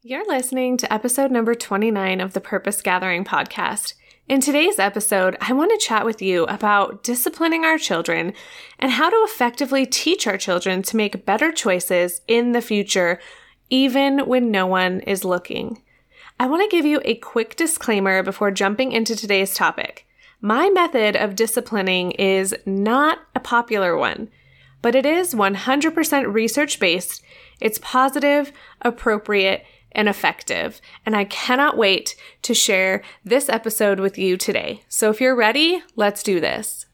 You're listening to episode number 29 of the Purpose Gathering podcast. In today's episode, I want to chat with you about disciplining our children and how to effectively teach our children to make better choices in the future, even when no one is looking. I want to give you a quick disclaimer before jumping into today's topic. My method of disciplining is not a popular one, but it is 100% research based. It's positive, appropriate, and effective. And I cannot wait to share this episode with you today. So if you're ready, let's do this.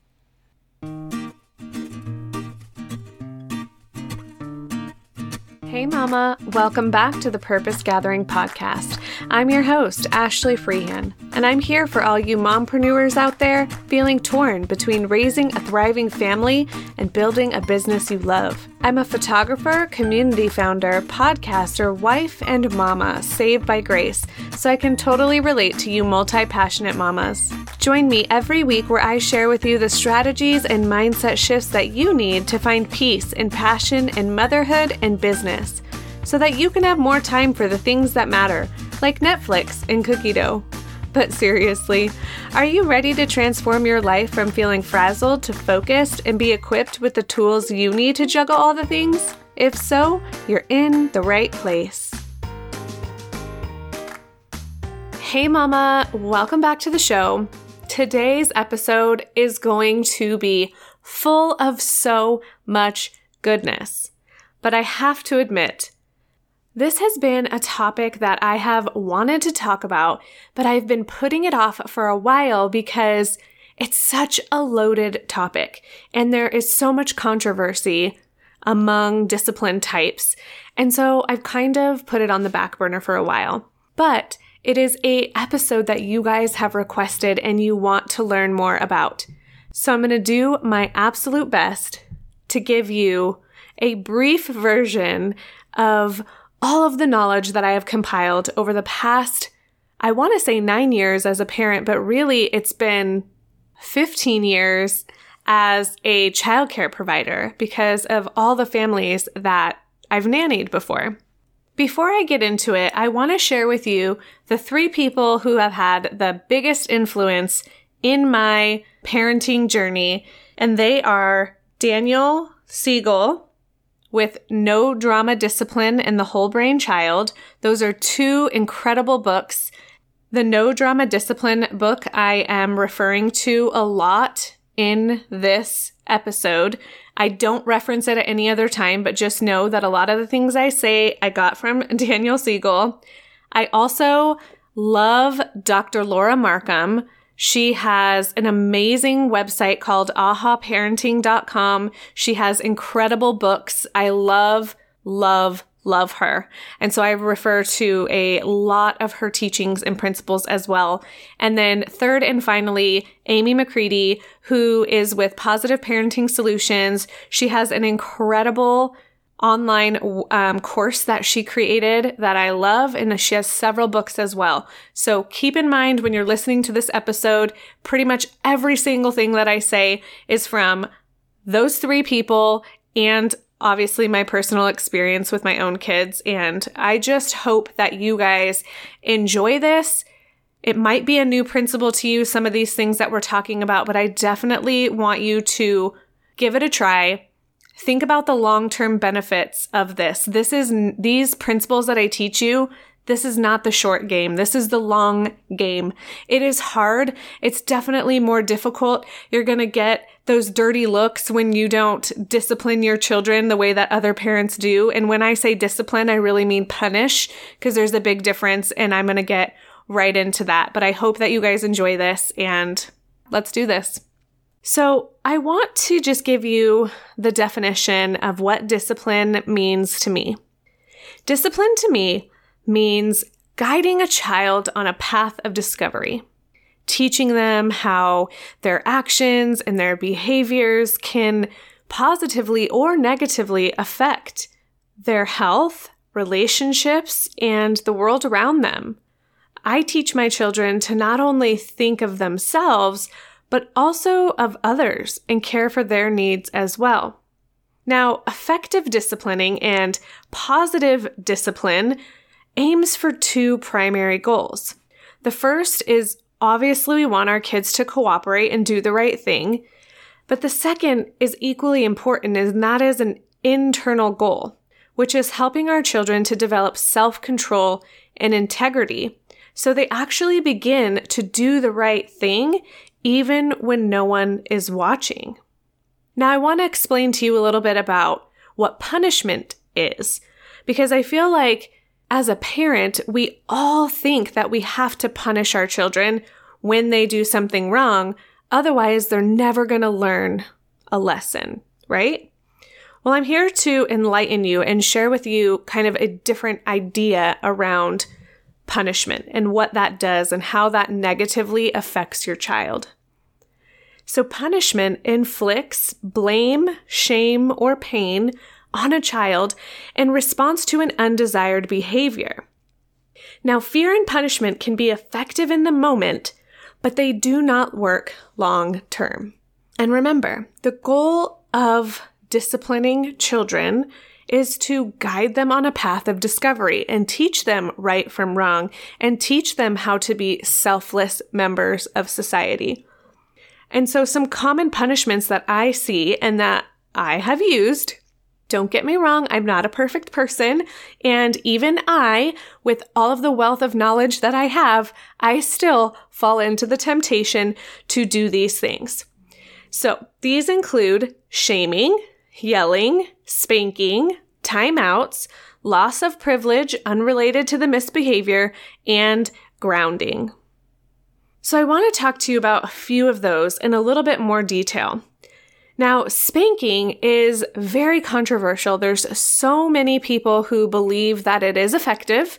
Hey, Mama. Welcome back to the Purpose Gathering Podcast. I'm your host, Ashley Freehan, and I'm here for all you mompreneurs out there feeling torn between raising a thriving family and building a business you love. I'm a photographer, community founder, podcaster, wife, and mama saved by grace, so I can totally relate to you multi passionate mamas. Join me every week where I share with you the strategies and mindset shifts that you need to find peace and passion in motherhood and business so that you can have more time for the things that matter, like Netflix and cookie dough. But seriously, are you ready to transform your life from feeling frazzled to focused and be equipped with the tools you need to juggle all the things? If so, you're in the right place. Hey, Mama, welcome back to the show. Today's episode is going to be full of so much goodness. But I have to admit, this has been a topic that I have wanted to talk about, but I've been putting it off for a while because it's such a loaded topic and there is so much controversy among discipline types. And so I've kind of put it on the back burner for a while. But it is a episode that you guys have requested and you want to learn more about. So I'm going to do my absolute best to give you a brief version of all of the knowledge that I have compiled over the past, I want to say nine years as a parent, but really it's been 15 years as a childcare provider because of all the families that I've nannied before. Before I get into it, I want to share with you the three people who have had the biggest influence in my parenting journey, and they are Daniel Siegel, with No Drama Discipline and The Whole Brain Child. Those are two incredible books. The No Drama Discipline book I am referring to a lot in this episode. I don't reference it at any other time, but just know that a lot of the things I say I got from Daniel Siegel. I also love Dr. Laura Markham. She has an amazing website called ahaparenting.com. She has incredible books. I love, love, love her. And so I refer to a lot of her teachings and principles as well. And then third and finally, Amy McCready, who is with Positive Parenting Solutions. She has an incredible online um, course that she created that I love, and she has several books as well. So keep in mind when you're listening to this episode, pretty much every single thing that I say is from those three people and obviously my personal experience with my own kids. And I just hope that you guys enjoy this. It might be a new principle to you, some of these things that we're talking about, but I definitely want you to give it a try think about the long-term benefits of this. This is these principles that I teach you. This is not the short game. This is the long game. It is hard. It's definitely more difficult. You're going to get those dirty looks when you don't discipline your children the way that other parents do. And when I say discipline, I really mean punish because there's a big difference and I'm going to get right into that. But I hope that you guys enjoy this and let's do this. So, I want to just give you the definition of what discipline means to me. Discipline to me means guiding a child on a path of discovery, teaching them how their actions and their behaviors can positively or negatively affect their health, relationships, and the world around them. I teach my children to not only think of themselves, but also of others and care for their needs as well. Now, effective disciplining and positive discipline aims for two primary goals. The first is obviously we want our kids to cooperate and do the right thing. But the second is equally important, and that is an internal goal, which is helping our children to develop self control and integrity so they actually begin to do the right thing even when no one is watching. Now, I want to explain to you a little bit about what punishment is, because I feel like as a parent, we all think that we have to punish our children when they do something wrong. Otherwise, they're never going to learn a lesson, right? Well, I'm here to enlighten you and share with you kind of a different idea around punishment and what that does and how that negatively affects your child. So, punishment inflicts blame, shame, or pain on a child in response to an undesired behavior. Now, fear and punishment can be effective in the moment, but they do not work long term. And remember, the goal of disciplining children is to guide them on a path of discovery and teach them right from wrong and teach them how to be selfless members of society. And so, some common punishments that I see and that I have used don't get me wrong, I'm not a perfect person. And even I, with all of the wealth of knowledge that I have, I still fall into the temptation to do these things. So these include shaming, yelling, spanking, timeouts, loss of privilege unrelated to the misbehavior, and grounding. So I want to talk to you about a few of those in a little bit more detail. Now, spanking is very controversial. There's so many people who believe that it is effective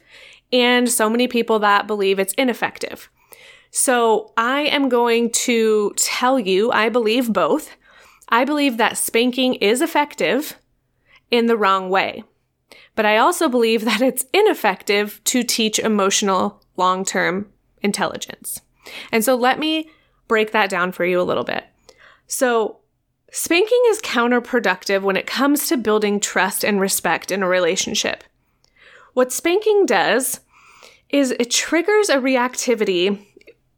and so many people that believe it's ineffective. So I am going to tell you, I believe both. I believe that spanking is effective in the wrong way. But I also believe that it's ineffective to teach emotional long term intelligence. And so let me break that down for you a little bit. So Spanking is counterproductive when it comes to building trust and respect in a relationship. What spanking does is it triggers a reactivity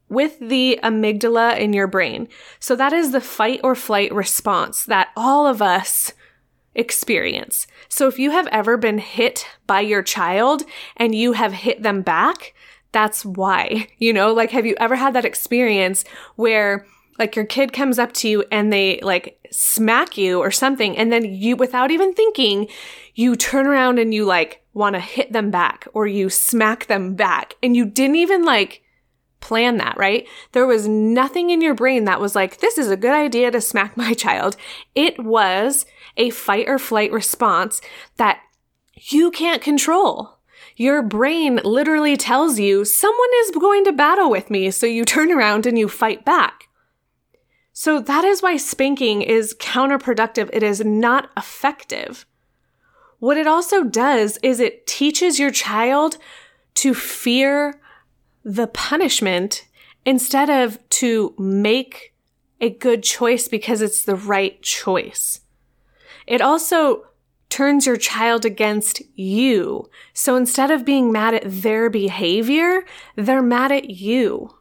with the amygdala in your brain. So that is the fight or flight response that all of us experience. So if you have ever been hit by your child and you have hit them back, that's why. You know, like have you ever had that experience where like your kid comes up to you and they like smack you or something and then you without even thinking you turn around and you like want to hit them back or you smack them back and you didn't even like plan that, right? There was nothing in your brain that was like, this is a good idea to smack my child. It was a fight or flight response that you can't control. Your brain literally tells you someone is going to battle with me. So you turn around and you fight back. So that is why spanking is counterproductive. It is not effective. What it also does is it teaches your child to fear the punishment instead of to make a good choice because it's the right choice. It also turns your child against you. So instead of being mad at their behavior, they're mad at you.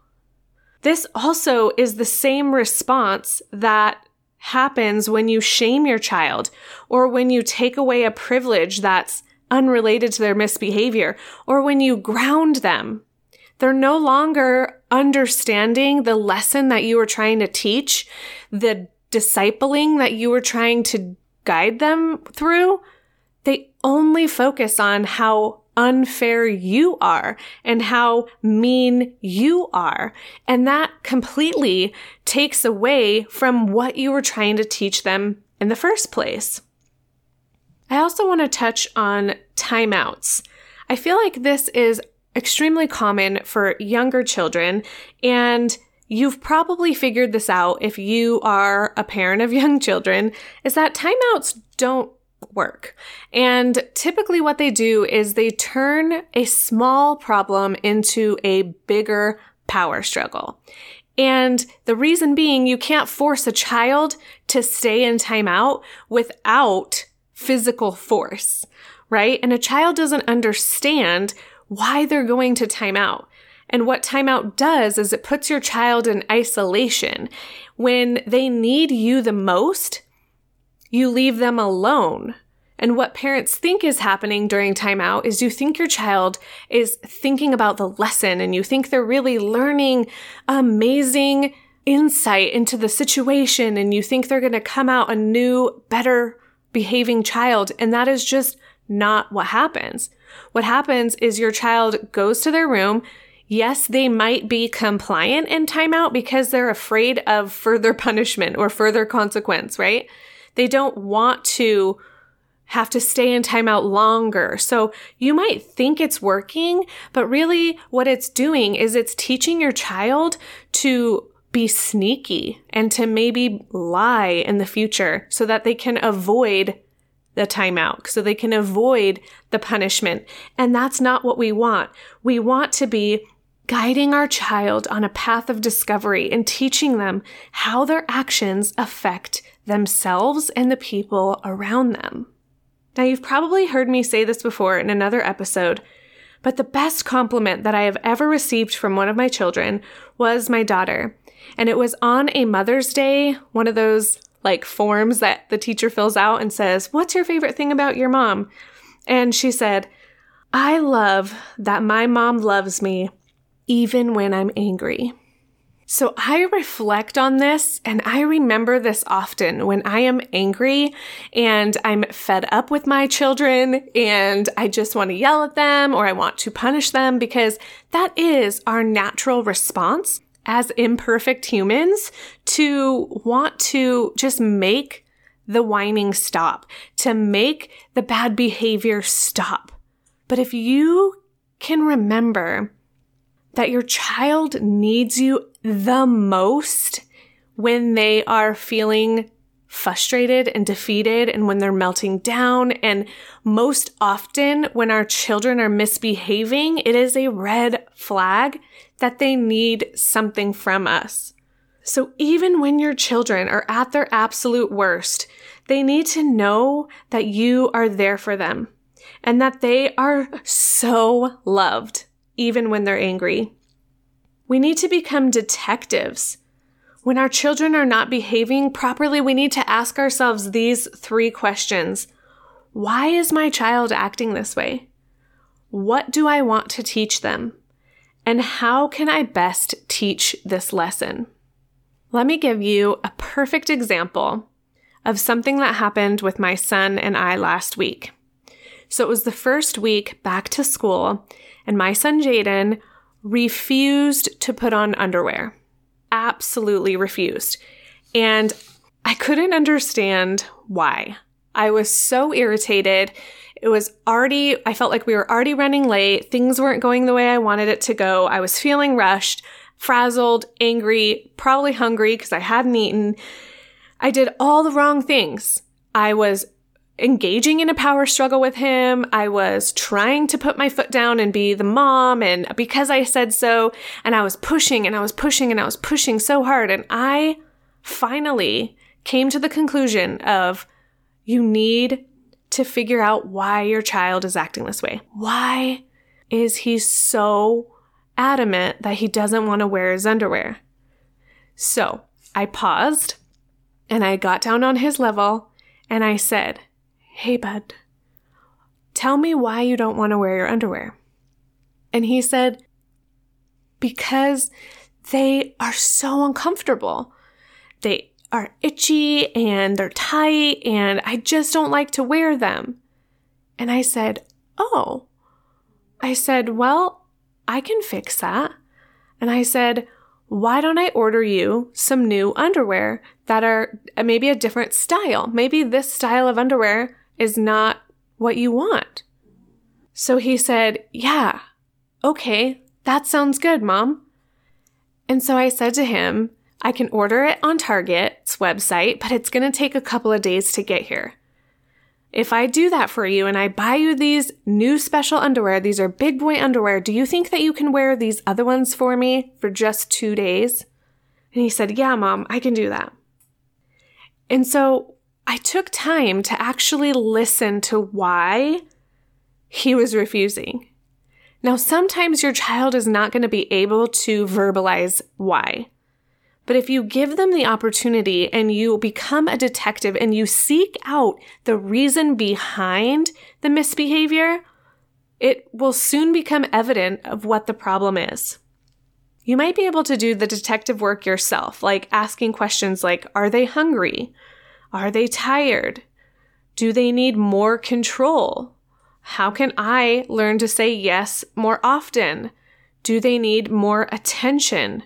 This also is the same response that happens when you shame your child or when you take away a privilege that's unrelated to their misbehavior or when you ground them. They're no longer understanding the lesson that you were trying to teach, the discipling that you were trying to guide them through. They only focus on how unfair you are and how mean you are. And that completely takes away from what you were trying to teach them in the first place. I also want to touch on timeouts. I feel like this is extremely common for younger children and You've probably figured this out if you are a parent of young children, is that timeouts don't work. And typically, what they do is they turn a small problem into a bigger power struggle. And the reason being, you can't force a child to stay in timeout without physical force, right? And a child doesn't understand why they're going to timeout. And what timeout does is it puts your child in isolation. When they need you the most, you leave them alone. And what parents think is happening during timeout is you think your child is thinking about the lesson and you think they're really learning amazing insight into the situation and you think they're going to come out a new, better behaving child. And that is just not what happens. What happens is your child goes to their room. Yes, they might be compliant in timeout because they're afraid of further punishment or further consequence, right? They don't want to have to stay in timeout longer. So you might think it's working, but really what it's doing is it's teaching your child to be sneaky and to maybe lie in the future so that they can avoid the timeout, so they can avoid the punishment. And that's not what we want. We want to be guiding our child on a path of discovery and teaching them how their actions affect themselves and the people around them. Now, you've probably heard me say this before in another episode, but the best compliment that I have ever received from one of my children was my daughter. And it was on a Mother's Day, one of those like forms that the teacher fills out and says, What's your favorite thing about your mom? And she said, I love that my mom loves me even when I'm angry. So I reflect on this and I remember this often when I am angry and I'm fed up with my children and I just want to yell at them or I want to punish them because that is our natural response as imperfect humans to want to just make the whining stop, to make the bad behavior stop. But if you can remember that your child needs you the most when they are feeling frustrated and defeated and when they're melting down. And most often, when our children are misbehaving, it is a red flag that they need something from us. So even when your children are at their absolute worst, they need to know that you are there for them and that they are so loved, even when they're angry. We need to become detectives. When our children are not behaving properly, we need to ask ourselves these three questions. Why is my child acting this way? What do I want to teach them? And how can I best teach this lesson? Let me give you a perfect example of something that happened with my son and I last week. So it was the first week back to school, and my son Jaden refused to put on underwear. Absolutely refused. And I couldn't understand why. I was so irritated. It was already, I felt like we were already running late. Things weren't going the way I wanted it to go. I was feeling rushed, frazzled, angry, probably hungry because I hadn't eaten. I did all the wrong things. I was engaging in a power struggle with him. I was trying to put my foot down and be the mom and because I said so and I was pushing and I was pushing and I was pushing so hard and I finally came to the conclusion of you need to figure out why your child is acting this way. Why is he so adamant that he doesn't want to wear his underwear? So I paused and I got down on his level and I said, Hey, bud, tell me why you don't want to wear your underwear. And he said, Because they are so uncomfortable. They are itchy and they're tight, and I just don't like to wear them. And I said, Oh. I said, Well, I can fix that. And I said, why don't I order you some new underwear that are uh, maybe a different style? Maybe this style of underwear is not what you want. So he said, Yeah, okay, that sounds good, mom. And so I said to him, I can order it on Target's website, but it's going to take a couple of days to get here. If I do that for you and I buy you these new special underwear, these are big boy underwear, do you think that you can wear these other ones for me for just two days? And he said, Yeah, mom, I can do that. And so I took time to actually listen to why he was refusing. Now, sometimes your child is not going to be able to verbalize why. But if you give them the opportunity and you become a detective and you seek out the reason behind the misbehavior, it will soon become evident of what the problem is. You might be able to do the detective work yourself, like asking questions like Are they hungry? Are they tired? Do they need more control? How can I learn to say yes more often? Do they need more attention?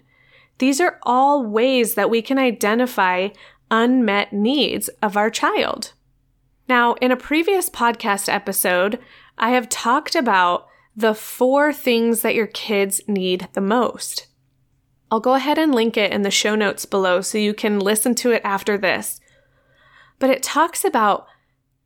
These are all ways that we can identify unmet needs of our child. Now, in a previous podcast episode, I have talked about the four things that your kids need the most. I'll go ahead and link it in the show notes below so you can listen to it after this. But it talks about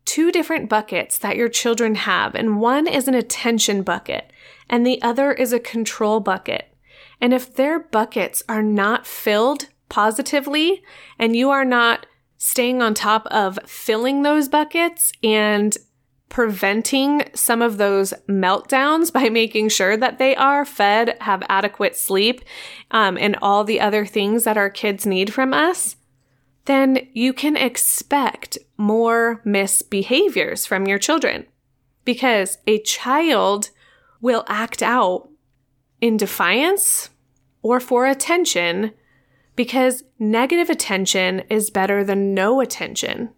two different buckets that your children have, and one is an attention bucket, and the other is a control bucket. And if their buckets are not filled positively, and you are not staying on top of filling those buckets and preventing some of those meltdowns by making sure that they are fed, have adequate sleep, um, and all the other things that our kids need from us, then you can expect more misbehaviors from your children. Because a child will act out in defiance or for attention because negative attention is better than no attention.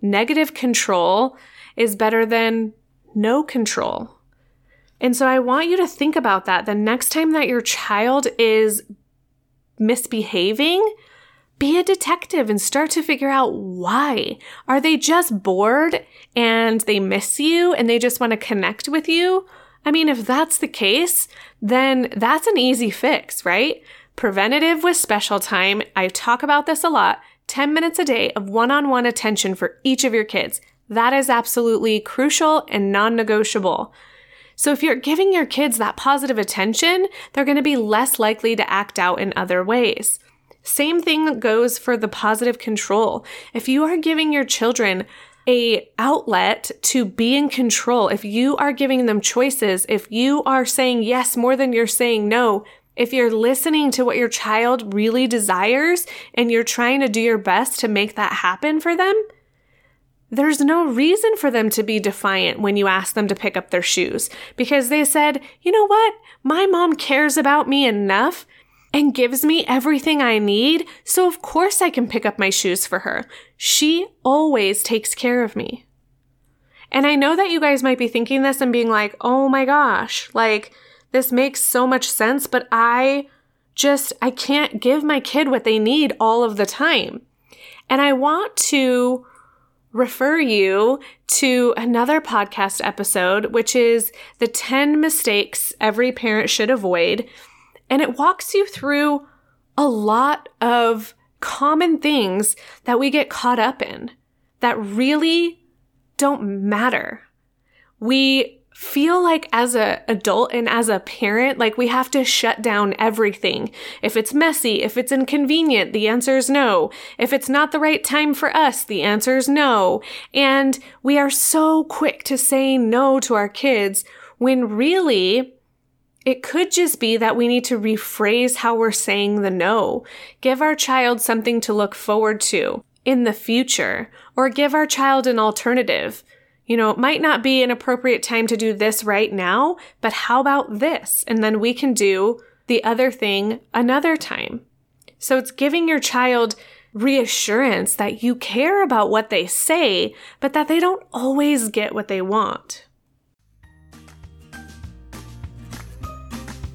Negative control is better than no control. And so I want you to think about that the next time that your child is misbehaving be a detective and start to figure out why. Are they just bored and they miss you and they just want to connect with you? I mean, if that's the case, then that's an easy fix, right? Preventative with special time. I talk about this a lot. 10 minutes a day of one on one attention for each of your kids. That is absolutely crucial and non negotiable. So if you're giving your kids that positive attention, they're going to be less likely to act out in other ways. Same thing goes for the positive control. If you are giving your children a outlet to be in control, if you are giving them choices, if you are saying yes more than you're saying no, if you're listening to what your child really desires and you're trying to do your best to make that happen for them, there's no reason for them to be defiant when you ask them to pick up their shoes because they said, you know what? My mom cares about me enough and gives me everything I need, so of course I can pick up my shoes for her. She always takes care of me. And I know that you guys might be thinking this and being like, oh my gosh, like this makes so much sense, but I just, I can't give my kid what they need all of the time. And I want to refer you to another podcast episode, which is the 10 mistakes every parent should avoid and it walks you through a lot of common things that we get caught up in that really don't matter. We feel like as a adult and as a parent like we have to shut down everything. If it's messy, if it's inconvenient, the answer is no. If it's not the right time for us, the answer is no. And we are so quick to say no to our kids when really it could just be that we need to rephrase how we're saying the no. Give our child something to look forward to in the future, or give our child an alternative. You know, it might not be an appropriate time to do this right now, but how about this? And then we can do the other thing another time. So it's giving your child reassurance that you care about what they say, but that they don't always get what they want.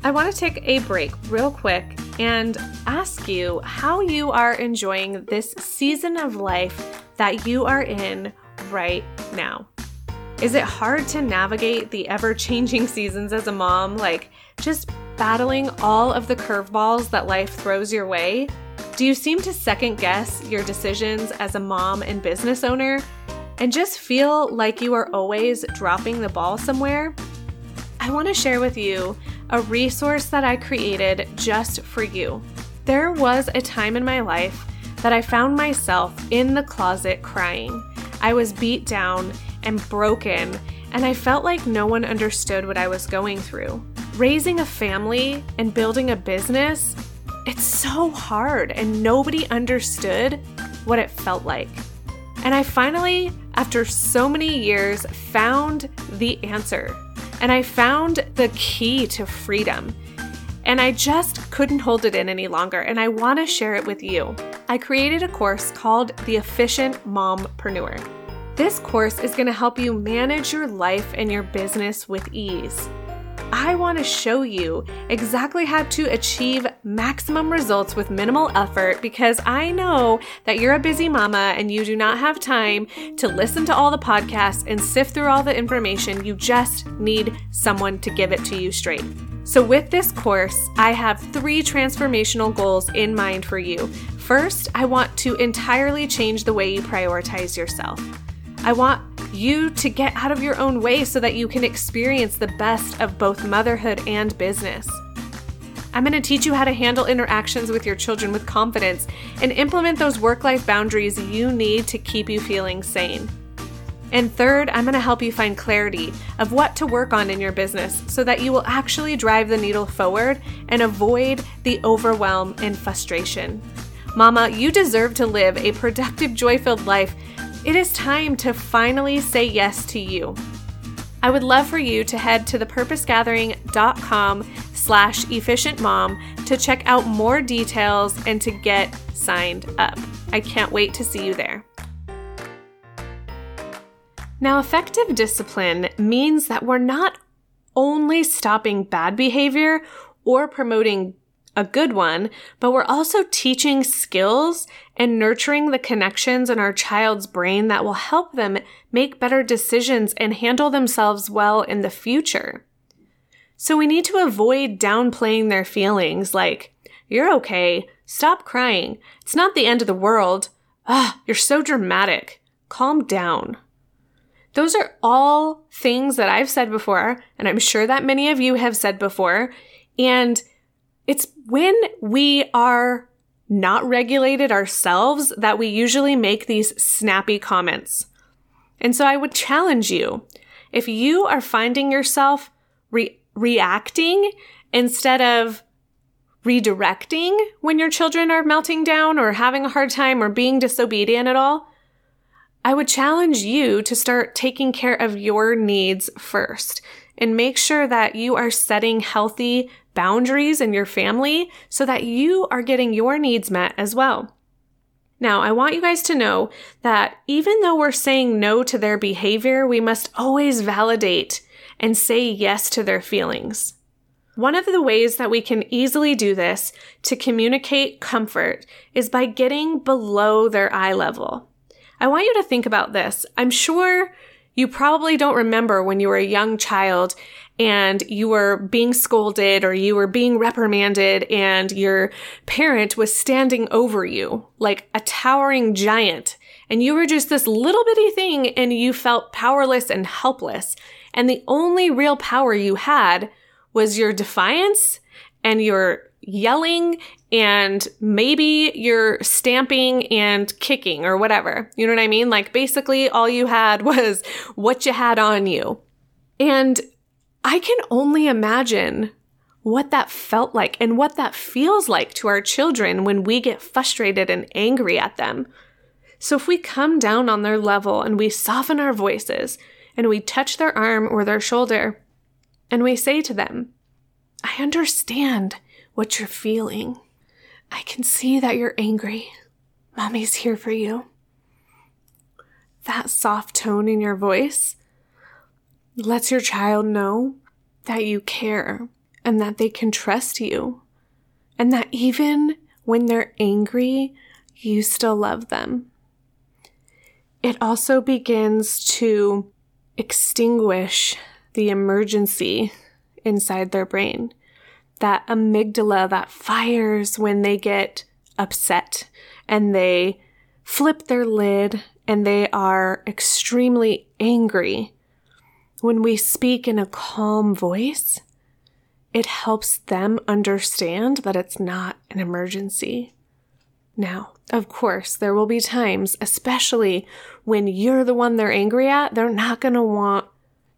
I want to take a break real quick and ask you how you are enjoying this season of life that you are in right now. Is it hard to navigate the ever changing seasons as a mom, like just battling all of the curveballs that life throws your way? Do you seem to second guess your decisions as a mom and business owner and just feel like you are always dropping the ball somewhere? I want to share with you a resource that I created just for you. There was a time in my life that I found myself in the closet crying. I was beat down and broken, and I felt like no one understood what I was going through. Raising a family and building a business, it's so hard, and nobody understood what it felt like. And I finally, after so many years, found the answer. And I found the key to freedom. And I just couldn't hold it in any longer, and I want to share it with you. I created a course called The Efficient Mompreneur. This course is to help you manage your life and your business with ease. I want to show you exactly how to achieve maximum results with minimal effort because I know that you're a busy mama and you do not have time to listen to all the podcasts and sift through all the information. You just need someone to give it to you straight. So, with this course, I have three transformational goals in mind for you. First, I want to entirely change the way you prioritize yourself. I want you to get out of your own way so that you can experience the best of both motherhood and business. I'm going to teach you how to handle interactions with your children with confidence and implement those work life boundaries you need to keep you feeling sane. And third, I'm going to help you find clarity of what to work on in your business so that you will actually drive the needle forward and avoid the overwhelm and frustration. Mama, you deserve to live a productive, joy filled life it is time to finally say yes to you. I would love for you to head to thepurposegathering.com slash efficientmom to check out more details and to get signed up. I can't wait to see you there. Now, effective discipline means that we're not only stopping bad behavior or promoting a good one, but we're also teaching skills and nurturing the connections in our child's brain that will help them make better decisions and handle themselves well in the future. So we need to avoid downplaying their feelings like, you're okay, stop crying, it's not the end of the world, ah, you're so dramatic, calm down. Those are all things that I've said before, and I'm sure that many of you have said before, and it's when we are not regulated ourselves that we usually make these snappy comments. And so I would challenge you if you are finding yourself re- reacting instead of redirecting when your children are melting down or having a hard time or being disobedient at all, I would challenge you to start taking care of your needs first and make sure that you are setting healthy boundaries in your family so that you are getting your needs met as well. Now, I want you guys to know that even though we're saying no to their behavior, we must always validate and say yes to their feelings. One of the ways that we can easily do this to communicate comfort is by getting below their eye level. I want you to think about this. I'm sure you probably don't remember when you were a young child and you were being scolded or you were being reprimanded and your parent was standing over you like a towering giant and you were just this little bitty thing and you felt powerless and helpless. And the only real power you had was your defiance and your yelling and maybe you're stamping and kicking or whatever. You know what I mean? Like basically all you had was what you had on you. And I can only imagine what that felt like and what that feels like to our children when we get frustrated and angry at them. So if we come down on their level and we soften our voices and we touch their arm or their shoulder and we say to them, I understand what you're feeling. I can see that you're angry. Mommy's here for you. That soft tone in your voice lets your child know that you care and that they can trust you. And that even when they're angry, you still love them. It also begins to extinguish the emergency inside their brain that amygdala that fires when they get upset and they flip their lid and they are extremely angry. When we speak in a calm voice, it helps them understand that it's not an emergency. Now, of course, there will be times, especially when you're the one they're angry at, they're not going to want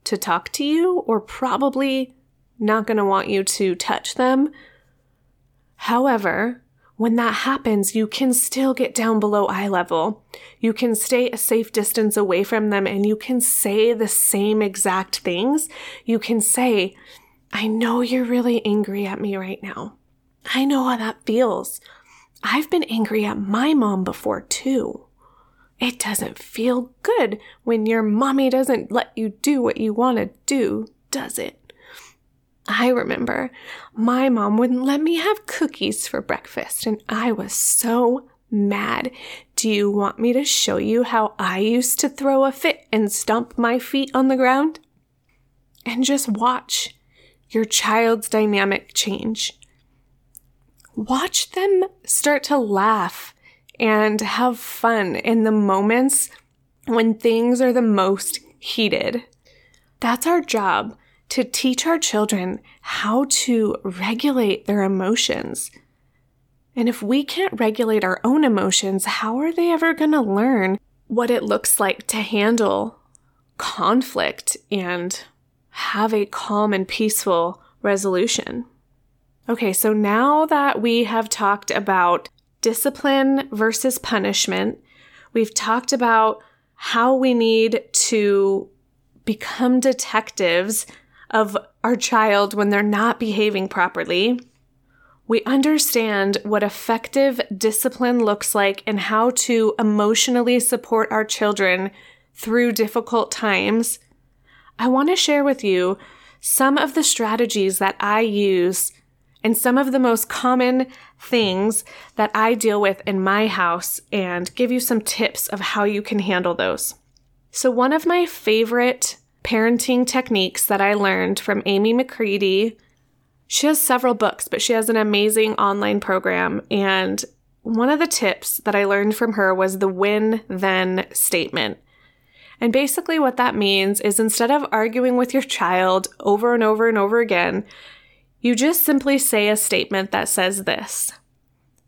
to talk to you or probably not going to want you to touch them. However, when that happens, you can still get down below eye level. You can stay a safe distance away from them and you can say the same exact things. You can say, I know you're really angry at me right now. I know how that feels. I've been angry at my mom before too. It doesn't feel good when your mommy doesn't let you do what you want to do, does it? I remember my mom wouldn't let me have cookies for breakfast, and I was so mad. Do you want me to show you how I used to throw a fit and stomp my feet on the ground? And just watch your child's dynamic change. Watch them start to laugh and have fun in the moments when things are the most heated. That's our job to teach our children how to regulate their emotions. And if we can't regulate our own emotions, how are they ever going to learn what it looks like to handle conflict and have a calm and peaceful resolution? Okay, so now that we have talked about discipline versus punishment, we've talked about how we need to become detectives of our child when they're not behaving properly. We understand what effective discipline looks like and how to emotionally support our children through difficult times. I want to share with you some of the strategies that I use and some of the most common things that I deal with in my house and give you some tips of how you can handle those. So, one of my favorite parenting techniques that I learned from Amy McCready. She has several books, but she has an amazing online program. And one of the tips that I learned from her was the when then statement. And basically, what that means is instead of arguing with your child over and over and over again, you just simply say a statement that says this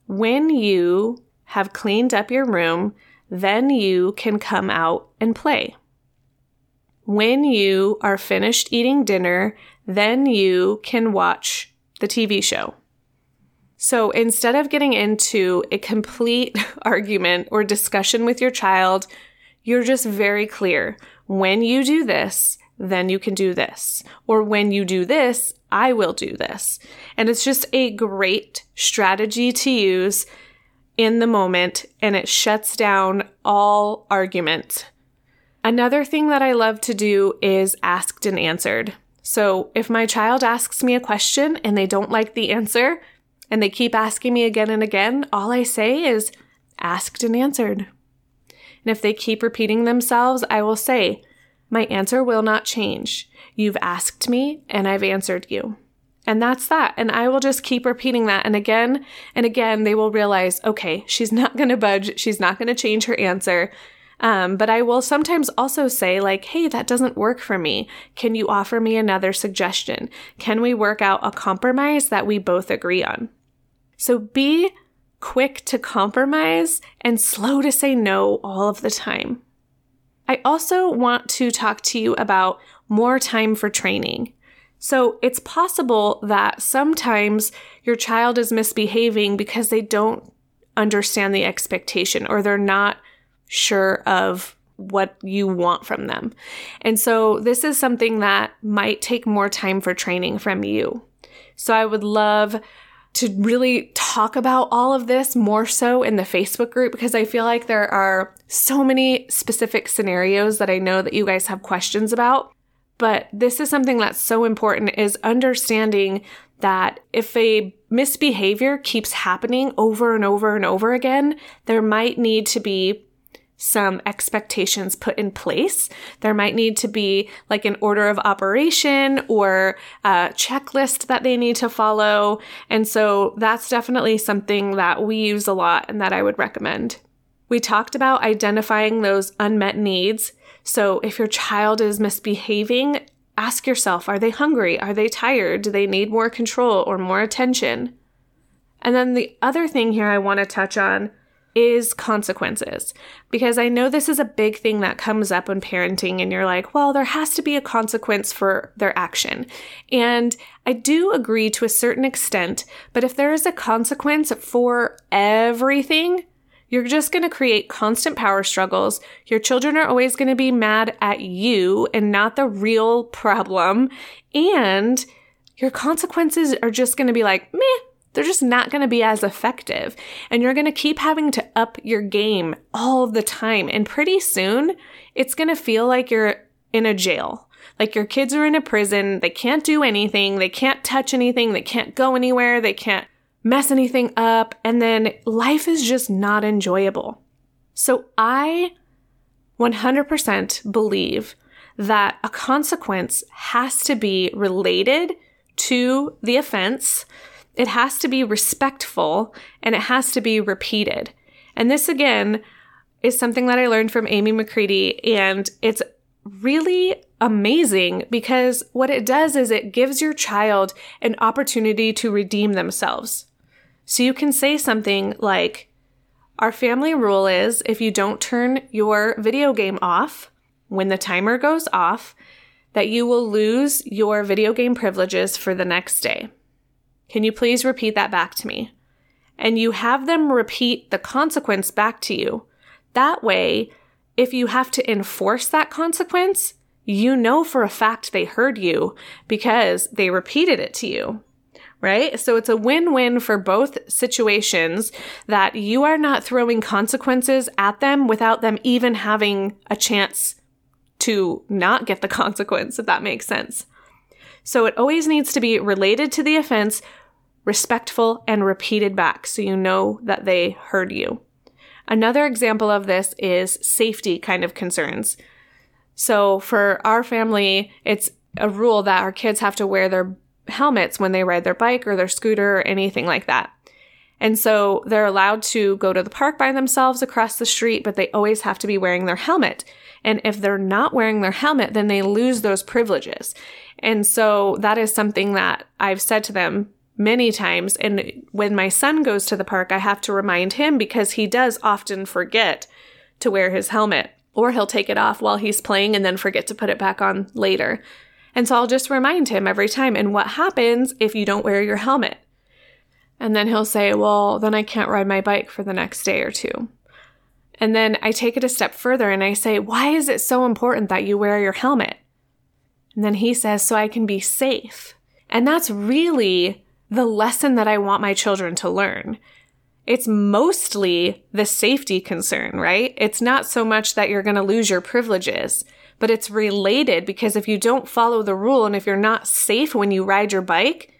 When you have cleaned up your room, then you can come out and play. When you are finished eating dinner, then you can watch the TV show. So instead of getting into a complete argument or discussion with your child, you're just very clear. When you do this, then you can do this. Or when you do this, I will do this. And it's just a great strategy to use in the moment and it shuts down all argument Another thing that I love to do is asked and answered. So if my child asks me a question and they don't like the answer and they keep asking me again and again, all I say is asked and answered. And if they keep repeating themselves, I will say, My answer will not change. You've asked me and I've answered you. And that's that. And I will just keep repeating that. And again and again, they will realize, okay, she's not going to budge. She's not going to change her answer. Um, but I will sometimes also say, like, hey, that doesn't work for me. Can you offer me another suggestion? Can we work out a compromise that we both agree on? So be quick to compromise and slow to say no all of the time. I also want to talk to you about more time for training. So it's possible that sometimes your child is misbehaving because they don't understand the expectation or they're not sure of what you want from them. And so this is something that might take more time for training from you. So I would love to really talk about all of this more so in the Facebook group because I feel like there are so many specific scenarios that I know that you guys have questions about. But this is something that's so important is understanding that if a misbehavior keeps happening over and over and over again, there might need to be some expectations put in place. There might need to be like an order of operation or a checklist that they need to follow. And so that's definitely something that we use a lot and that I would recommend. We talked about identifying those unmet needs. So if your child is misbehaving, ask yourself are they hungry? Are they tired? Do they need more control or more attention? And then the other thing here I want to touch on is consequences. Because I know this is a big thing that comes up in parenting, and you're like, well, there has to be a consequence for their action. And I do agree to a certain extent, but if there is a consequence for everything, you're just going to create constant power struggles. Your children are always going to be mad at you and not the real problem. And your consequences are just going to be like, meh, they're just not going to be as effective. And you're going to keep having to up your game all the time. And pretty soon, it's going to feel like you're in a jail. Like your kids are in a prison. They can't do anything. They can't touch anything. They can't go anywhere. They can't mess anything up. And then life is just not enjoyable. So I 100% believe that a consequence has to be related to the offense it has to be respectful and it has to be repeated. And this again is something that I learned from Amy McCready and it's really amazing because what it does is it gives your child an opportunity to redeem themselves. So you can say something like, Our family rule is if you don't turn your video game off when the timer goes off, that you will lose your video game privileges for the next day. Can you please repeat that back to me? And you have them repeat the consequence back to you. That way, if you have to enforce that consequence, you know for a fact they heard you because they repeated it to you. Right? So it's a win win for both situations that you are not throwing consequences at them without them even having a chance to not get the consequence, if that makes sense. So it always needs to be related to the offense respectful, and repeated back so you know that they heard you. Another example of this is safety kind of concerns. So for our family, it's a rule that our kids have to wear their helmets when they ride their bike or their scooter or anything like that. And so they're allowed to go to the park by themselves across the street, but they always have to be wearing their helmet. And if they're not wearing their helmet, then they lose those privileges. And so that is something that I've said to them many times. And when my son goes to the park, I have to remind him because he does often forget to wear his helmet, or he'll take it off while he's playing and then forget to put it back on later. And so I'll just remind him every time. And what happens if you don't wear your helmet? And then he'll say, Well, then I can't ride my bike for the next day or two. And then I take it a step further and I say, Why is it so important that you wear your helmet? And then he says, So I can be safe. And that's really the lesson that I want my children to learn. It's mostly the safety concern, right? It's not so much that you're going to lose your privileges, but it's related because if you don't follow the rule and if you're not safe when you ride your bike,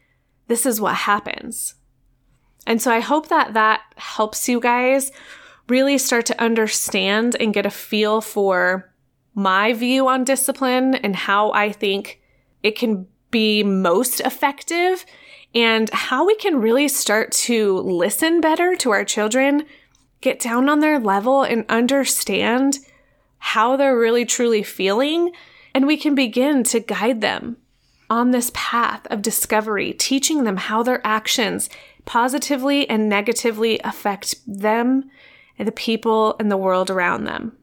this is what happens. And so I hope that that helps you guys really start to understand and get a feel for my view on discipline and how I think it can be most effective and how we can really start to listen better to our children, get down on their level and understand how they're really truly feeling. And we can begin to guide them on this path of discovery, teaching them how their actions positively and negatively affect them and the people and the world around them.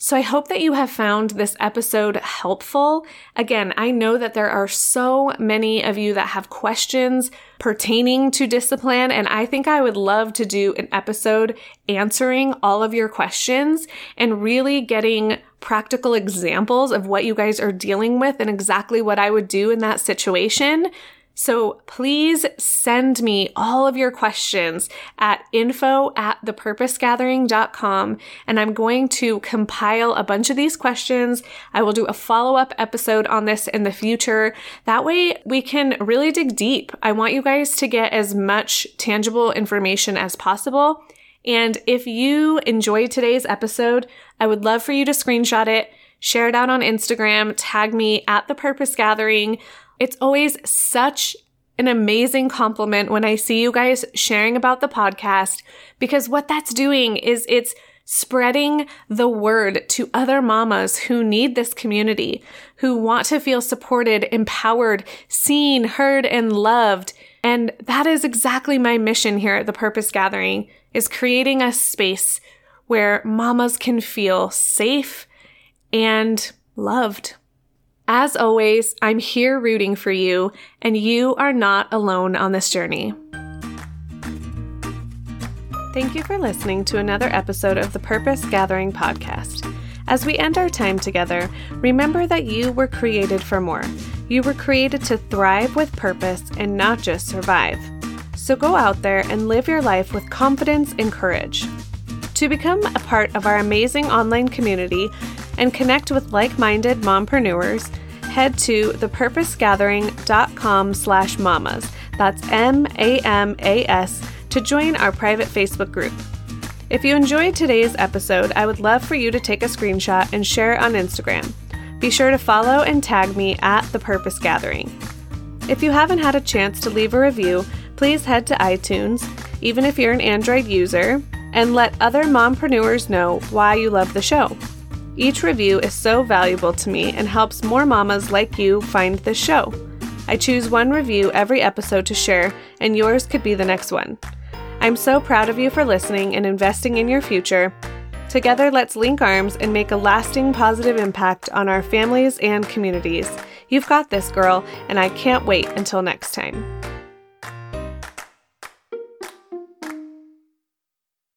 So I hope that you have found this episode helpful. Again, I know that there are so many of you that have questions pertaining to discipline, and I think I would love to do an episode answering all of your questions and really getting practical examples of what you guys are dealing with and exactly what I would do in that situation. So please send me all of your questions at info at thepurposegathering.com and I'm going to compile a bunch of these questions. I will do a follow up episode on this in the future. That way we can really dig deep. I want you guys to get as much tangible information as possible. And if you enjoyed today's episode, I would love for you to screenshot it, share it out on Instagram, tag me at the purpose gathering. It's always such an amazing compliment when I see you guys sharing about the podcast because what that's doing is it's spreading the word to other mamas who need this community, who want to feel supported, empowered, seen, heard, and loved. And that is exactly my mission here at the Purpose Gathering is creating a space where mamas can feel safe and loved. As always, I'm here rooting for you, and you are not alone on this journey. Thank you for listening to another episode of the Purpose Gathering podcast. As we end our time together, remember that you were created for more. You were created to thrive with purpose and not just survive. So go out there and live your life with confidence and courage. To become a part of our amazing online community and connect with like-minded mompreneurs, head to thepurposegathering.com slash mamas. That's M-A-M-A-S to join our private Facebook group. If you enjoyed today's episode, I would love for you to take a screenshot and share it on Instagram. Be sure to follow and tag me at The Purpose Gathering. If you haven't had a chance to leave a review, please head to iTunes, even if you're an Android user, and let other mompreneurs know why you love the show. Each review is so valuable to me and helps more mamas like you find the show. I choose one review every episode to share, and yours could be the next one. I'm so proud of you for listening and investing in your future. Together, let's link arms and make a lasting positive impact on our families and communities. You've got this, girl, and I can't wait until next time.